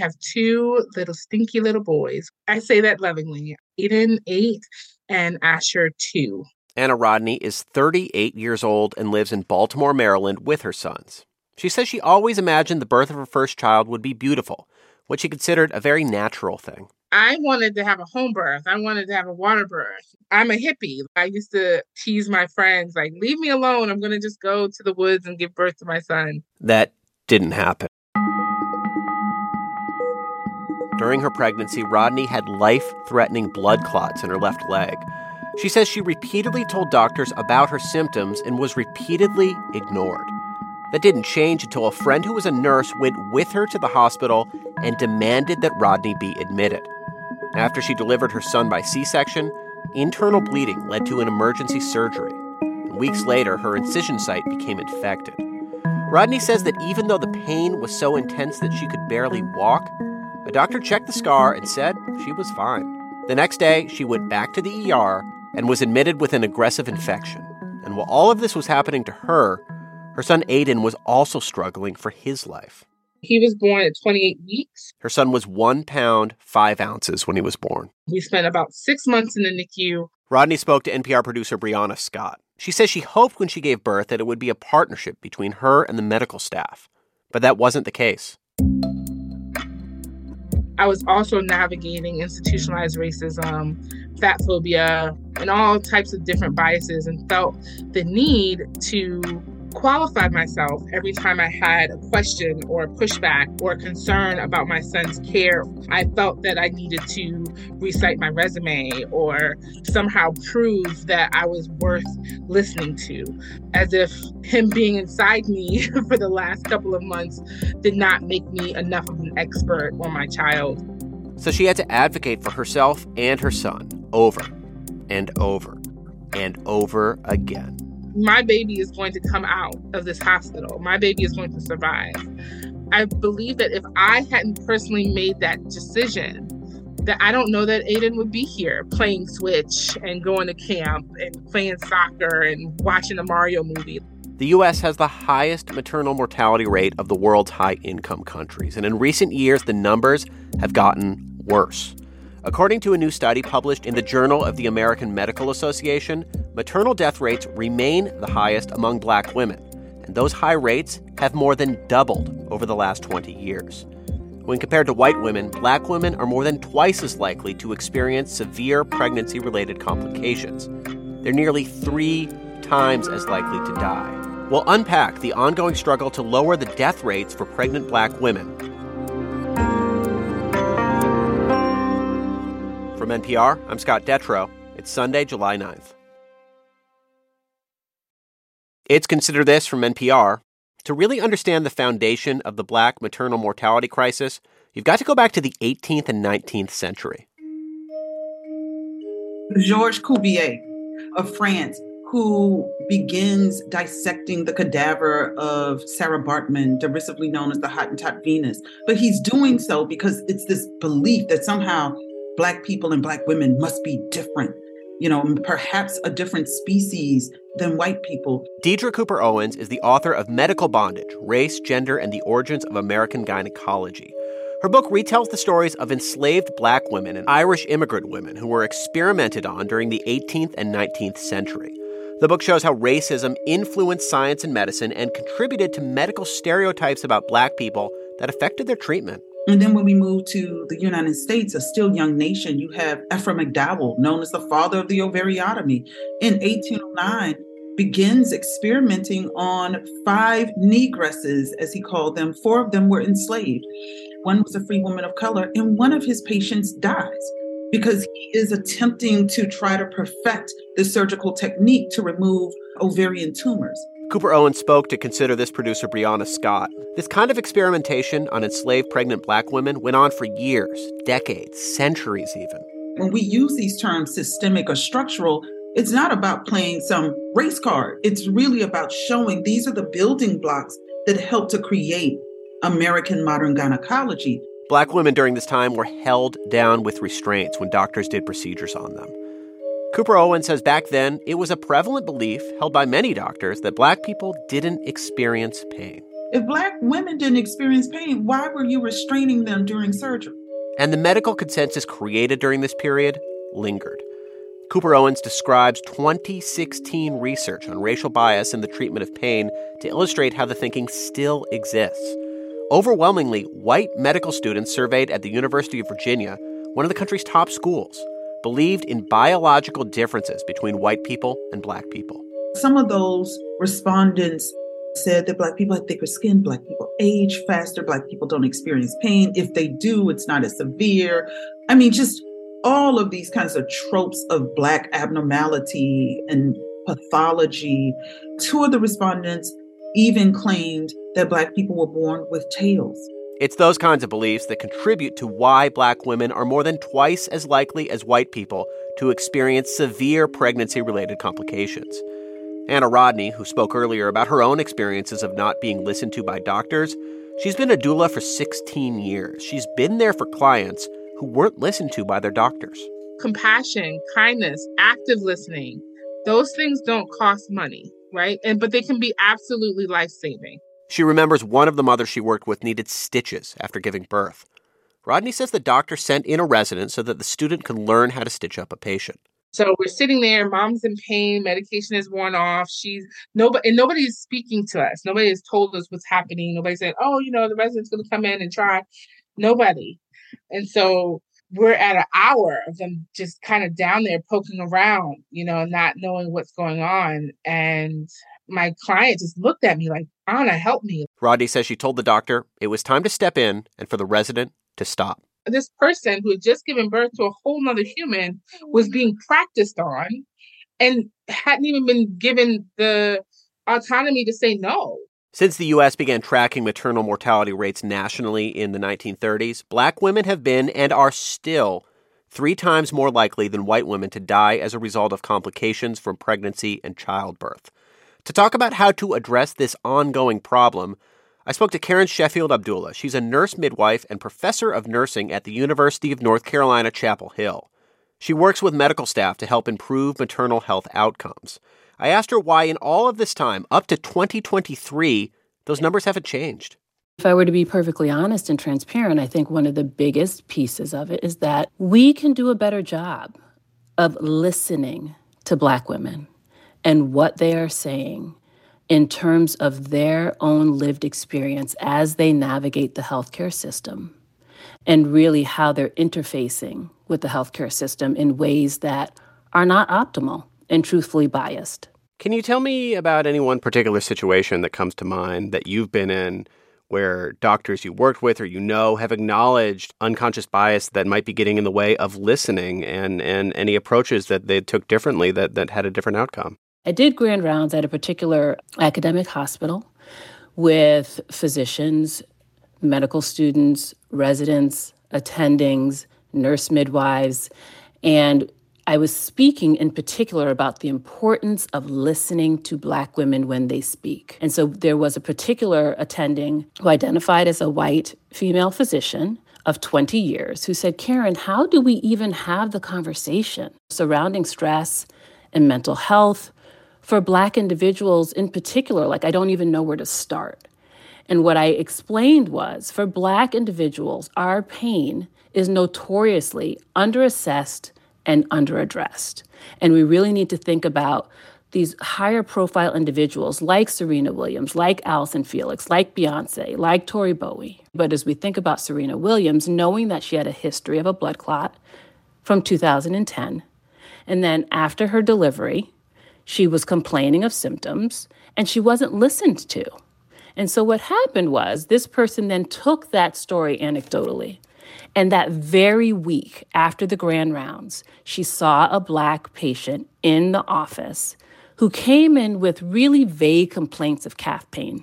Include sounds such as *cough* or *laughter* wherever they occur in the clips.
have two little stinky little boys. I say that lovingly. Aiden, eight, and Asher, two. Anna Rodney is 38 years old and lives in Baltimore, Maryland with her sons. She says she always imagined the birth of her first child would be beautiful, what she considered a very natural thing. I wanted to have a home birth. I wanted to have a water birth. I'm a hippie. I used to tease my friends, like, leave me alone. I'm going to just go to the woods and give birth to my son. That didn't happen. During her pregnancy, Rodney had life threatening blood clots in her left leg. She says she repeatedly told doctors about her symptoms and was repeatedly ignored. That didn't change until a friend who was a nurse went with her to the hospital and demanded that Rodney be admitted. After she delivered her son by C section, internal bleeding led to an emergency surgery. weeks later, her incision site became infected. Rodney says that even though the pain was so intense that she could barely walk, a doctor checked the scar and said she was fine. The next day, she went back to the ER and was admitted with an aggressive infection. And while all of this was happening to her, her son Aiden was also struggling for his life. He was born at 28 weeks. Her son was one pound, five ounces when he was born. We spent about six months in the NICU. Rodney spoke to NPR producer Brianna Scott. She says she hoped when she gave birth that it would be a partnership between her and the medical staff, but that wasn't the case. I was also navigating institutionalized racism, fat phobia, and all types of different biases, and felt the need to qualified myself every time I had a question or a pushback or a concern about my son's care. I felt that I needed to recite my resume or somehow prove that I was worth listening to, as if him being inside me *laughs* for the last couple of months did not make me enough of an expert on my child. So she had to advocate for herself and her son over and over and over again my baby is going to come out of this hospital. My baby is going to survive. I believe that if I hadn't personally made that decision, that I don't know that Aiden would be here playing Switch and going to camp and playing soccer and watching a Mario movie. The U.S. has the highest maternal mortality rate of the world's high income countries, and in recent years, the numbers have gotten worse. According to a new study published in the Journal of the American Medical Association, maternal death rates remain the highest among black women, and those high rates have more than doubled over the last 20 years. When compared to white women, black women are more than twice as likely to experience severe pregnancy related complications. They're nearly three times as likely to die. We'll unpack the ongoing struggle to lower the death rates for pregnant black women From NPR, I'm Scott Detrow. It's Sunday, July 9th. It's Consider This from NPR. To really understand the foundation of the black maternal mortality crisis, you've got to go back to the 18th and 19th century. Georges Cuvier of France, who begins dissecting the cadaver of Sarah Bartman, derisively known as the Hottentot Venus. But he's doing so because it's this belief that somehow Black people and Black women must be different, you know, perhaps a different species than white people. Deirdre Cooper Owens is the author of Medical Bondage Race, Gender, and the Origins of American Gynecology. Her book retells the stories of enslaved black women and Irish immigrant women who were experimented on during the 18th and 19th century. The book shows how racism influenced science and medicine and contributed to medical stereotypes about black people that affected their treatment. And then when we move to the United States, a still young nation, you have Ephraim McDowell, known as the father of the ovariotomy, in 1809 begins experimenting on five negresses, as he called them. Four of them were enslaved. One was a free woman of color, and one of his patients dies because he is attempting to try to perfect the surgical technique to remove ovarian tumors. Cooper Owen spoke to consider this producer Brianna Scott. This kind of experimentation on enslaved pregnant black women went on for years, decades, centuries even. When we use these terms systemic or structural, it's not about playing some race card. It's really about showing these are the building blocks that help to create American modern gynecology. Black women during this time were held down with restraints when doctors did procedures on them. Cooper Owen says back then it was a prevalent belief held by many doctors that black people didn't experience pain. If Black women didn't experience pain, why were you restraining them during surgery? And the medical consensus created during this period lingered. Cooper Owens describes 2016 research on racial bias in the treatment of pain to illustrate how the thinking still exists. Overwhelmingly, white medical students surveyed at the University of Virginia, one of the country's top schools, believed in biological differences between white people and black people. Some of those respondents said that black people have thicker skin, black people age faster, black people don't experience pain. If they do, it's not as severe. I mean, just all of these kinds of tropes of black abnormality and pathology. Two of the respondents even claimed that black people were born with tails. It's those kinds of beliefs that contribute to why black women are more than twice as likely as white people to experience severe pregnancy related complications. Anna Rodney, who spoke earlier about her own experiences of not being listened to by doctors, she's been a doula for 16 years. She's been there for clients who weren't listened to by their doctors. Compassion, kindness, active listening, those things don't cost money, right? And but they can be absolutely life-saving. She remembers one of the mothers she worked with needed stitches after giving birth. Rodney says the doctor sent in a resident so that the student could learn how to stitch up a patient. So we're sitting there, mom's in pain, medication is worn off. She's nobody and nobody's speaking to us. Nobody has told us what's happening. Nobody said, Oh, you know, the resident's gonna come in and try. Nobody. And so we're at an hour of them just kind of down there poking around, you know, not knowing what's going on. And my client just looked at me like, Anna, help me. Rodney says she told the doctor it was time to step in and for the resident to stop this person who had just given birth to a whole nother human was being practiced on and hadn't even been given the autonomy to say no. Since the U.S. began tracking maternal mortality rates nationally in the 1930s, black women have been and are still three times more likely than white women to die as a result of complications from pregnancy and childbirth. To talk about how to address this ongoing problem, I spoke to Karen Sheffield Abdullah. She's a nurse midwife and professor of nursing at the University of North Carolina, Chapel Hill. She works with medical staff to help improve maternal health outcomes. I asked her why, in all of this time, up to 2023, those numbers haven't changed. If I were to be perfectly honest and transparent, I think one of the biggest pieces of it is that we can do a better job of listening to Black women and what they are saying in terms of their own lived experience as they navigate the healthcare system and really how they're interfacing with the healthcare system in ways that are not optimal and truthfully biased. Can you tell me about any one particular situation that comes to mind that you've been in where doctors you worked with or you know have acknowledged unconscious bias that might be getting in the way of listening and, and any approaches that they took differently that, that had a different outcome? I did grand rounds at a particular academic hospital with physicians, medical students, residents, attendings, nurse midwives, and I was speaking in particular about the importance of listening to Black women when they speak. And so there was a particular attending who identified as a white female physician of 20 years who said, Karen, how do we even have the conversation surrounding stress and mental health? For Black individuals in particular, like I don't even know where to start. And what I explained was for Black individuals, our pain is notoriously underassessed and underaddressed. And we really need to think about these higher profile individuals like Serena Williams, like Allyson Felix, like Beyonce, like Tori Bowie. But as we think about Serena Williams, knowing that she had a history of a blood clot from 2010, and then after her delivery, she was complaining of symptoms and she wasn't listened to. And so what happened was this person then took that story anecdotally. And that very week after the grand rounds, she saw a black patient in the office who came in with really vague complaints of calf pain.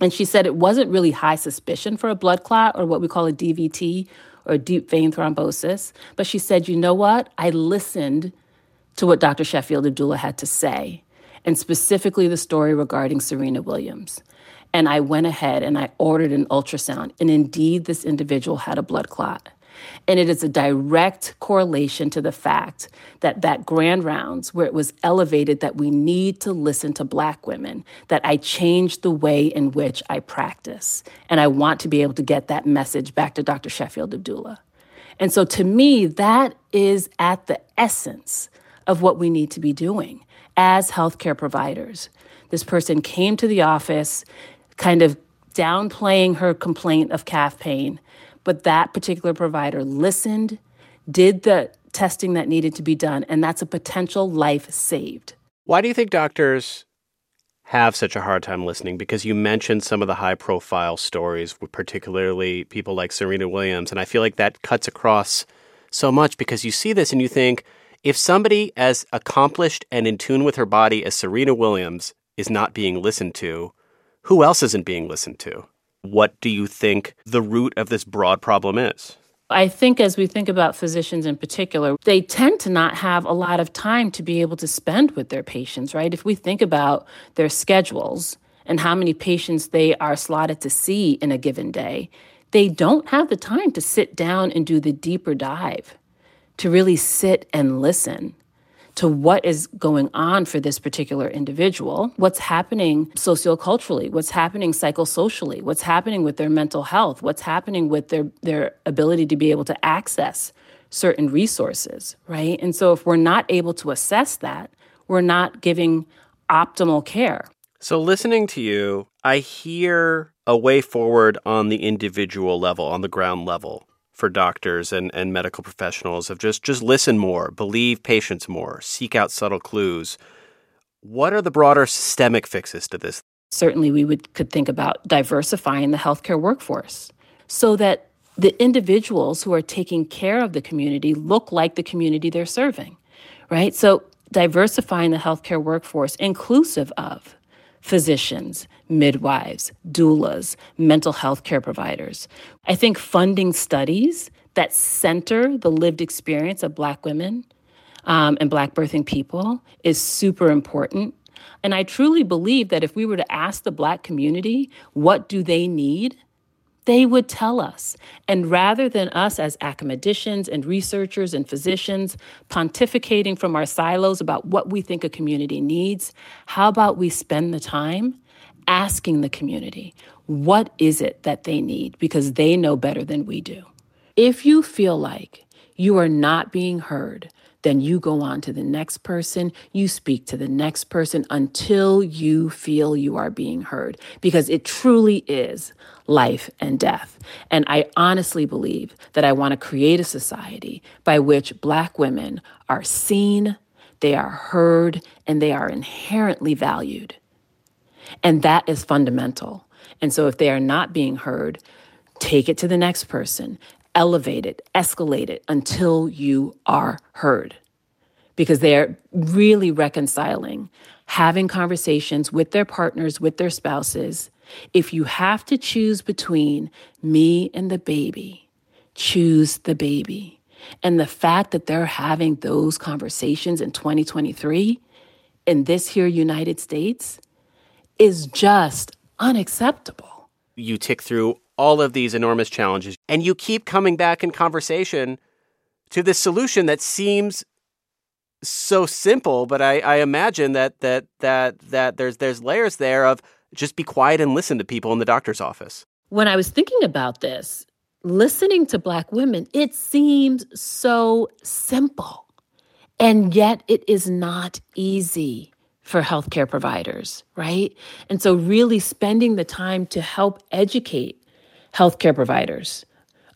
And she said it wasn't really high suspicion for a blood clot or what we call a DVT or deep vein thrombosis. But she said, you know what? I listened to what Dr. Sheffield Abdullah had to say, and specifically the story regarding Serena Williams. And I went ahead and I ordered an ultrasound. And indeed, this individual had a blood clot. And it is a direct correlation to the fact that that grand rounds, where it was elevated that we need to listen to Black women, that I changed the way in which I practice. And I want to be able to get that message back to Dr. Sheffield Abdullah. And so to me, that is at the essence of what we need to be doing as healthcare providers. This person came to the office, kind of downplaying her complaint of calf pain, but that particular provider listened, did the testing that needed to be done, and that's a potential life saved. Why do you think doctors have such a hard time listening? Because you mentioned some of the high profile stories, particularly people like Serena Williams, and I feel like that cuts across so much because you see this and you think if somebody as accomplished and in tune with her body as Serena Williams is not being listened to, who else isn't being listened to? What do you think the root of this broad problem is? I think as we think about physicians in particular, they tend to not have a lot of time to be able to spend with their patients, right? If we think about their schedules and how many patients they are slotted to see in a given day, they don't have the time to sit down and do the deeper dive, to really sit and listen to what is going on for this particular individual, what's happening socioculturally, what's happening psychosocially, what's happening with their mental health, what's happening with their, their ability to be able to access certain resources, right? And so if we're not able to assess that, we're not giving optimal care. So listening to you, I hear a way forward on the individual level, on the ground level for doctors and, and medical professionals of just just listen more, believe patients more, seek out subtle clues. What are the broader systemic fixes to this? Certainly, we would could think about diversifying the healthcare workforce so that the individuals who are taking care of the community look like the community they're serving, right? So diversifying the healthcare workforce inclusive of physicians, midwives, doulas, mental health care providers. I think funding studies that center the lived experience of Black women um, and Black birthing people is super important. And I truly believe that if we were to ask the Black community, what do they need? They would tell us. And rather than us as academicians and researchers and physicians pontificating from our silos about what we think a community needs, how about we spend the time asking the community, what is it that they need? Because they know better than we do. If you feel like you are not being heard, then you go on to the next person, you speak to the next person until you feel you are being heard, because it truly is life and death. And I honestly believe that I want to create a society by which Black women are seen, they are heard, and they are inherently valued. And that is fundamental. And so if they are not being heard, take it to the next person elevate it, escalate it until you are heard. Because they're really reconciling, having conversations with their partners, with their spouses. If you have to choose between me and the baby, choose the baby. And the fact that they're having those conversations in 2023 in this here United States is just unacceptable. You tick through all of these enormous challenges. And you keep coming back in conversation to this solution that seems so simple, but I, I imagine that that that that there's there's layers there of just be quiet and listen to people in the doctor's office. When I was thinking about this, listening to black women, it seems so simple. And yet it is not easy for healthcare providers, right? And so really spending the time to help educate healthcare providers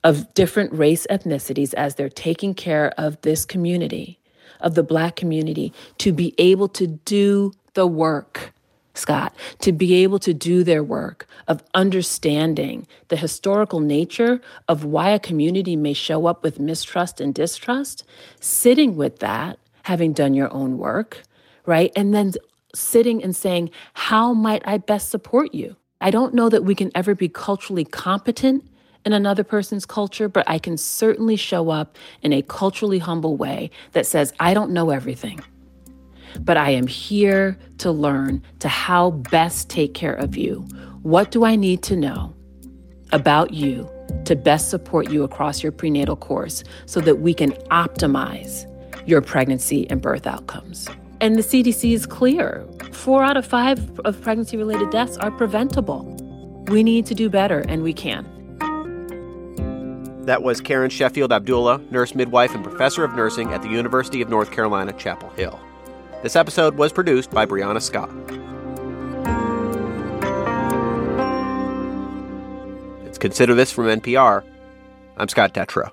of different race ethnicities as they're taking care of this community, of the Black community, to be able to do the work. Scott, to be able to do their work of understanding the historical nature of why a community may show up with mistrust and distrust, sitting with that, having done your own work, right? And then sitting and saying, How might I best support you? I don't know that we can ever be culturally competent in another person's culture, but I can certainly show up in a culturally humble way that says, I don't know everything, but I am here to learn to how best take care of you. What do I need to know about you to best support you across your prenatal course so that we can optimize your pregnancy and birth outcomes. And the CDC is clear four out of five of pregnancy related deaths are preventable. We need to do better, and we can. That was Karen Sheffield Abdullah, nurse midwife and professor of nursing at the University of North Carolina, Chapel Hill. This episode was produced by Brianna Scott. It's Consider This from NPR. I'm Scott Detrow.